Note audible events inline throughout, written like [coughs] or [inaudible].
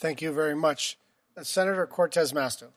Thank you very much. Uh, Senator Cortez Masto.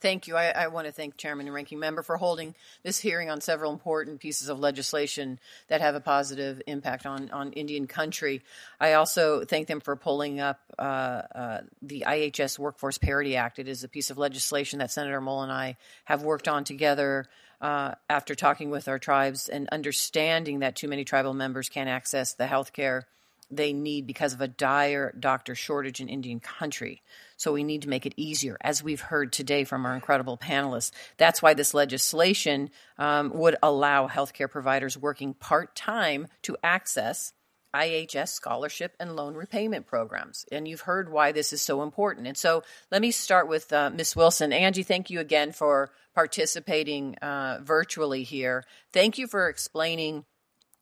Thank you. I, I, want to thank Chairman and Ranking Member for holding this hearing on several important pieces of legislation that have a positive impact on, on Indian country. I also thank them for pulling up uh, uh, the IHS Workforce Parity Act. It is a piece of legislation that Senator Moll and I have worked on together uh, after talking with our tribes and understanding that too many tribal members can't access the health care they need because of a dire doctor shortage in Indian country. So we need to make it easier, as we've heard today from our incredible panelists. That's why this legislation um, would allow healthcare providers working part time to access IHS scholarship and loan repayment programs. And you've heard why this is so important. And so let me start with uh, Ms. Wilson. Angie, thank you again for participating uh, virtually here. Thank you for explaining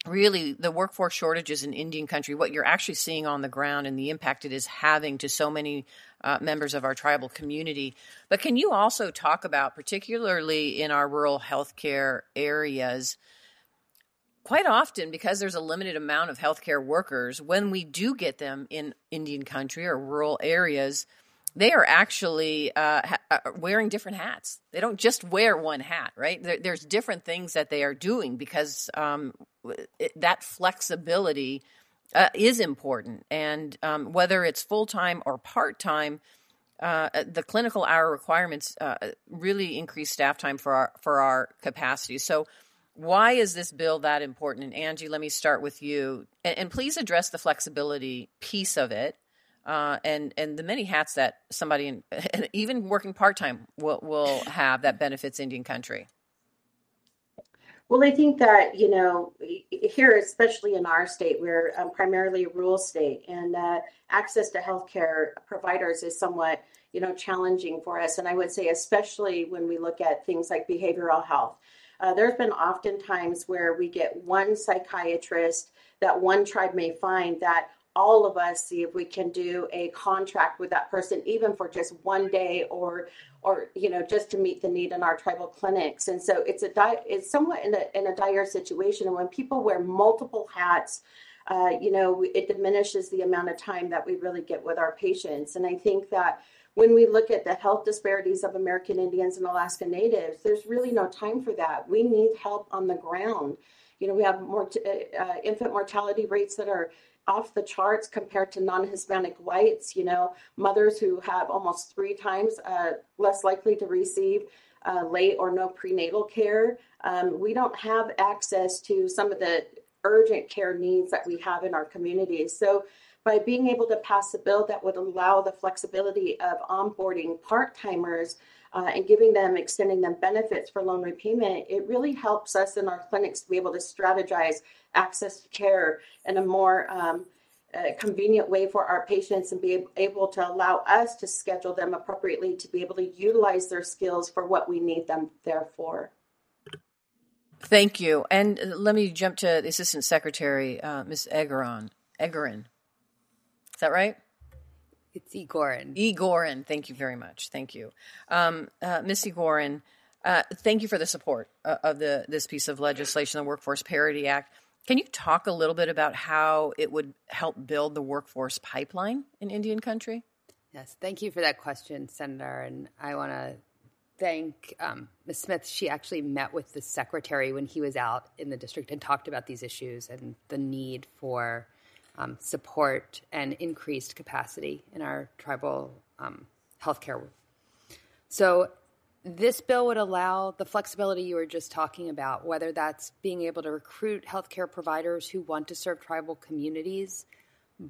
really the workforce shortages in Indian country, what you're actually seeing on the ground and the impact it is having to so many uh, members of our tribal community. But can you also talk about, particularly in our rural healthcare areas, quite often because there's a limited amount of healthcare workers, when we do get them in Indian country or rural areas, they are actually uh, ha- uh, wearing different hats. They don't just wear one hat, right? There, there's different things that they are doing because um, it, that flexibility uh, is important. And um, whether it's full time or part time, uh, the clinical hour requirements uh, really increase staff time for our for our capacity. So, why is this bill that important? And Angie, let me start with you, and, and please address the flexibility piece of it uh, and and the many hats that somebody in, [laughs] even working part time will will [laughs] have that benefits Indian country. Well, I think that you know here, especially in our state, we're um, primarily a rural state, and uh, access to healthcare providers is somewhat you know challenging for us. And I would say, especially when we look at things like behavioral health, uh, there's been often times where we get one psychiatrist that one tribe may find that all of us see if we can do a contract with that person even for just one day or or you know just to meet the need in our tribal clinics. And so it's a di- it's somewhat in a, in a dire situation. And when people wear multiple hats uh, you know it diminishes the amount of time that we really get with our patients. And i think that when we look at the health disparities of american indians and alaska natives there's really no time for that. We need help on the ground. You know we have more uh, uh infant mortality rates that are off the charts compared to non-Hispanic whites. You know, mothers who have almost three times uh, less likely to receive uh, late or no prenatal care. Um, we don't have access to some of the urgent care needs that we have in our communities. So, by being able to pass a bill that would allow the flexibility of onboarding part timers uh, and giving them, extending them benefits for loan repayment, it really helps us in our clinics to be able to strategize access to care in a more um, uh, convenient way for our patients and be able to allow us to schedule them appropriately to be able to utilize their skills for what we need them there for. Thank you. And let me jump to the Assistant Secretary, uh, Ms. Egeron. Egerin. Is that right? It's Egorin. Egorin. Thank you very much. Thank you. Um, uh, Ms. Egorin, uh, thank you for the support uh, of the this piece of legislation, the Workforce Parity Act. Can you talk a little bit about how it would help build the workforce pipeline in Indian country? Yes, thank you for that question, Senator. And I want to thank um, Ms. Smith. She actually met with the secretary when he was out in the district and talked about these issues and the need for um, support and increased capacity in our tribal um, healthcare. So, this bill would allow the flexibility you were just talking about, whether that's being able to recruit healthcare providers who want to serve tribal communities,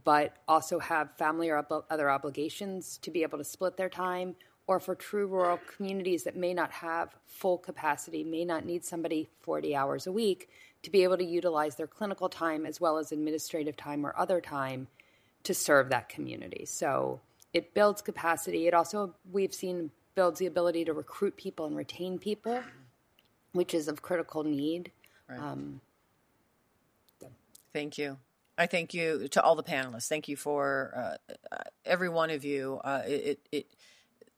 but also have family or other obligations to be able to split their time, or for true rural communities that may not have full capacity, may not need somebody 40 hours a week to be able to utilize their clinical time as well as administrative time or other time to serve that community. So it builds capacity. It also, we've seen, builds the ability to recruit people and retain people, which is of critical need. Right. Um, Thank you. I thank you to all the panelists. Thank you for uh, uh, every one of you. Uh, it, it,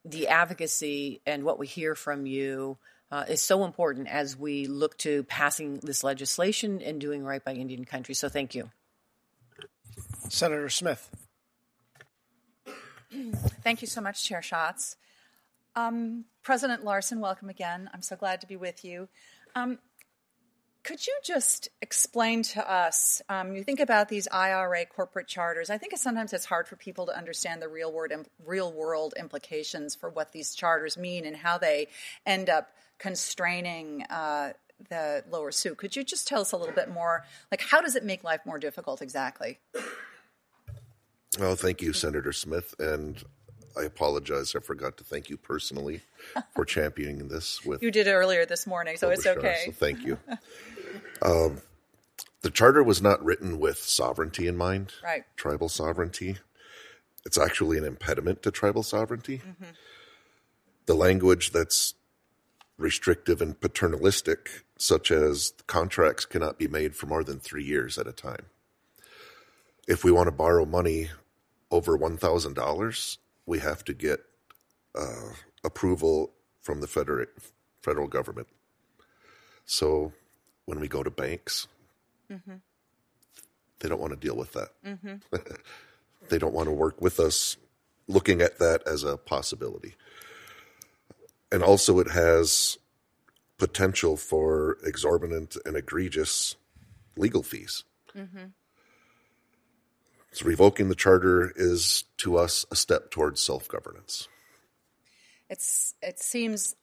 the advocacy and what we hear from you uh, is so important as we look to passing this legislation and doing right by Indian country. So thank you. Senator Smith. Thank you so much, Chair Schatz. Um, President Larsen, welcome again. I'm so glad to be with you. Um, could you just explain to us? Um, you think about these IRA corporate charters. I think sometimes it's hard for people to understand the real world, real world implications for what these charters mean and how they end up constraining uh, the Lower Sioux. Could you just tell us a little bit more? Like, how does it make life more difficult exactly? Well, thank you, Senator Smith, and I apologize. I forgot to thank you personally for [laughs] championing this. With you did it earlier this morning, so it's okay. So thank you. [laughs] um, the charter was not written with sovereignty in mind, right? Tribal sovereignty. It's actually an impediment to tribal sovereignty. Mm-hmm. The language that's restrictive and paternalistic, such as contracts cannot be made for more than three years at a time. If we want to borrow money over $1,000, we have to get uh, approval from the federal federal government. So when we go to banks, mm-hmm. they don't want to deal with that. Mm-hmm. [laughs] they don't want to work with us looking at that as a possibility. And also, it has potential for exorbitant and egregious legal fees. Mm-hmm. So revoking the charter is to us a step towards self governance. It's it seems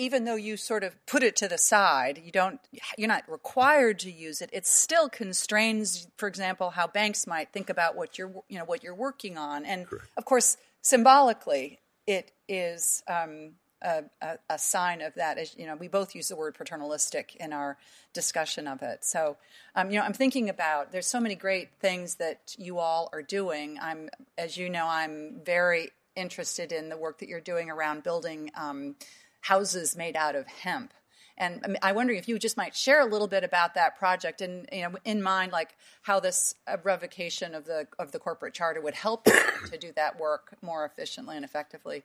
even though you sort of put it to the side, you don't you're not required to use it. It still constrains, for example, how banks might think about what you're you know what you're working on, and Correct. of course, symbolically, it is um, a, a, a, sign of that. As you know, we both use the word paternalistic in our discussion of it. So, um, you know, I'm thinking about there's so many great things that you all are doing. I'm, as you know, I'm very interested in the work that you're doing around building um, houses made out of hemp. And um, I wonder if you just might share a little bit about that project, and you know, in mind, like how this revocation of the of the corporate charter would help [coughs] to do that work more efficiently and effectively.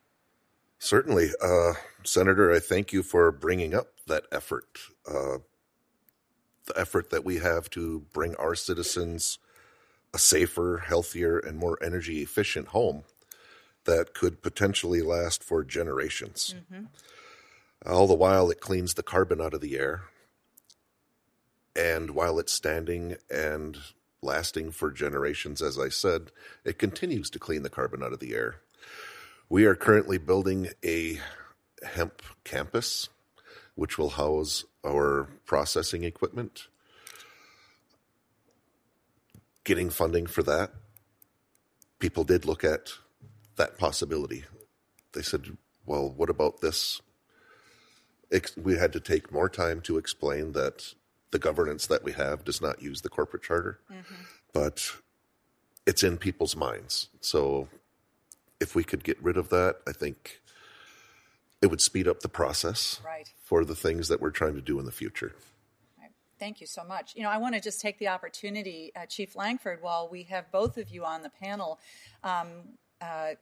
Certainly. Uh, Senator, I thank you for bringing up that effort. Uh, the effort that we have to bring our citizens a safer, healthier, and more energy efficient home that could potentially last for generations. Mm-hmm. All the while, it cleans the carbon out of the air. And while it's standing and lasting for generations, as I said, it continues to clean the carbon out of the air. We are currently building a hemp campus, which will house our processing equipment. Getting funding for that, people did look at that possibility. They said, well, what about this? We had to take more time to explain that the governance that we have does not use the corporate charter, mm-hmm. but it's in people's minds. So if we could get rid of that, I think it would speed up the process right. for the things that we're trying to do in the future. Thank you so much. You know, I want to just take the opportunity, uh, Chief Lankford, while we have both of you on the panel. Um, uh,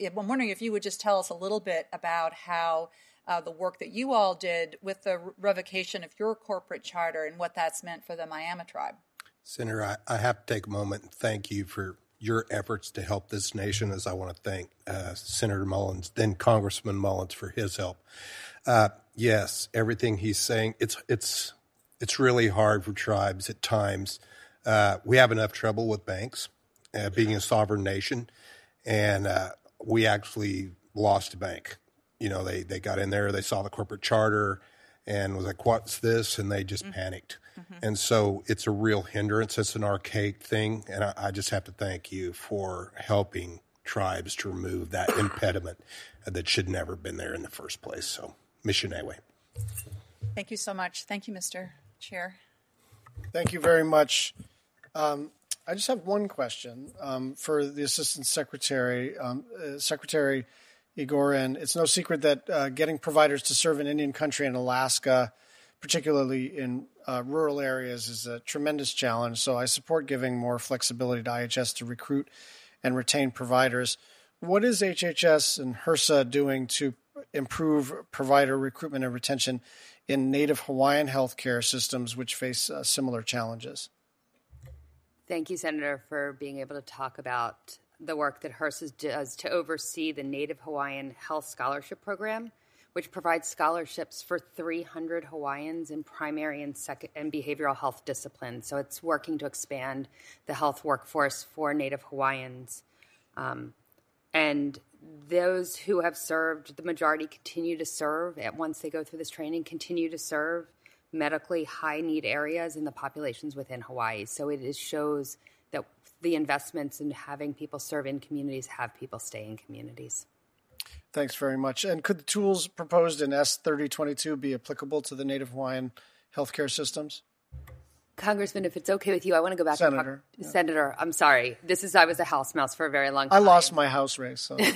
I'm wondering if you would just tell us a little bit about how uh, the work that you all did with the revocation of your corporate charter and what that's meant for the Miami tribe. Senator, I, I have to take a moment and thank you for your efforts to help this nation, as I want to thank uh, Senator Mullins, then Congressman Mullins, for his help. Uh, yes, everything he's saying, it's it's it's really hard for tribes at times. Uh, we have enough trouble with banks, uh, being a sovereign nation, and uh, we actually lost a bank. You know, they they got in there, they saw the corporate charter, and was like, "What's this?" and they just mm-hmm. panicked. Mm-hmm. And so it's a real hindrance. It's an archaic thing. And I, I, just have to thank you for helping tribes to remove that [coughs] impediment that should never have been there in the first place. So, Missionewe. Thank you so much. Thank you, Mr. Chair. Thank you very much. Um, I just have one question um, for the Assistant Secretary, um, uh, Secretary Egorin. It's no secret that uh, getting providers to serve in Indian country in Alaska particularly in uh, rural areas, is a tremendous challenge. So I support giving more flexibility to IHS to recruit and retain providers. What is HHS and HRSA doing to improve provider recruitment and retention in Native Hawaiian healthcare systems, which face uh, similar challenges? Thank you, Senator, for being able to talk about the work that HRSA does to oversee the Native Hawaiian Health Scholarship Program, which provides scholarships for 300 Hawaiians in primary and, sec- and behavioral health disciplines. So it's working to expand the health workforce for Native Hawaiians. Um, and those who have served, the majority continue to serve at once they go through this training, continue to serve medically high need areas in the populations within Hawaii. So it is, shows that the investments in having people serve in communities have people stay in communities. Thanks very much. And could the tools proposed in S thirty twenty two be applicable to the Native Hawaiian healthcare systems? Congressman, if it's okay with you, I want to go back Senator, to talk, Senator. I'm sorry. This is I was a house mouse for a very long time. I lost my house race. So. [laughs]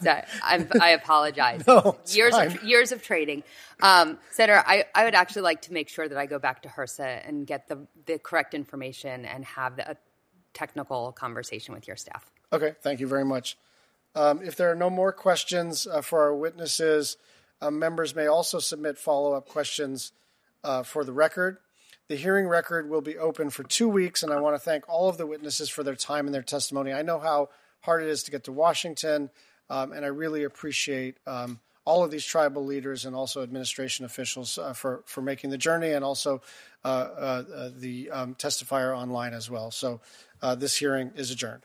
Sorry, I apologize. [laughs] No, years fine. of years of trading, um, Senator. I, I would actually like to make sure that I go back to HRSA and get the the correct information and have a technical conversation with your staff. Okay, thank you very much. Um, if there are no more questions uh, for our witnesses, uh, members may also submit follow up questions uh, for the record. The hearing record will be open for two weeks, and I want to thank all of the witnesses for their time and their testimony. I know how hard it is to get to Washington, um, and I really appreciate um, all of these tribal leaders and also administration officials uh, for, for making the journey and also uh, uh, uh, the um, testifier online as well. So uh, this hearing is adjourned.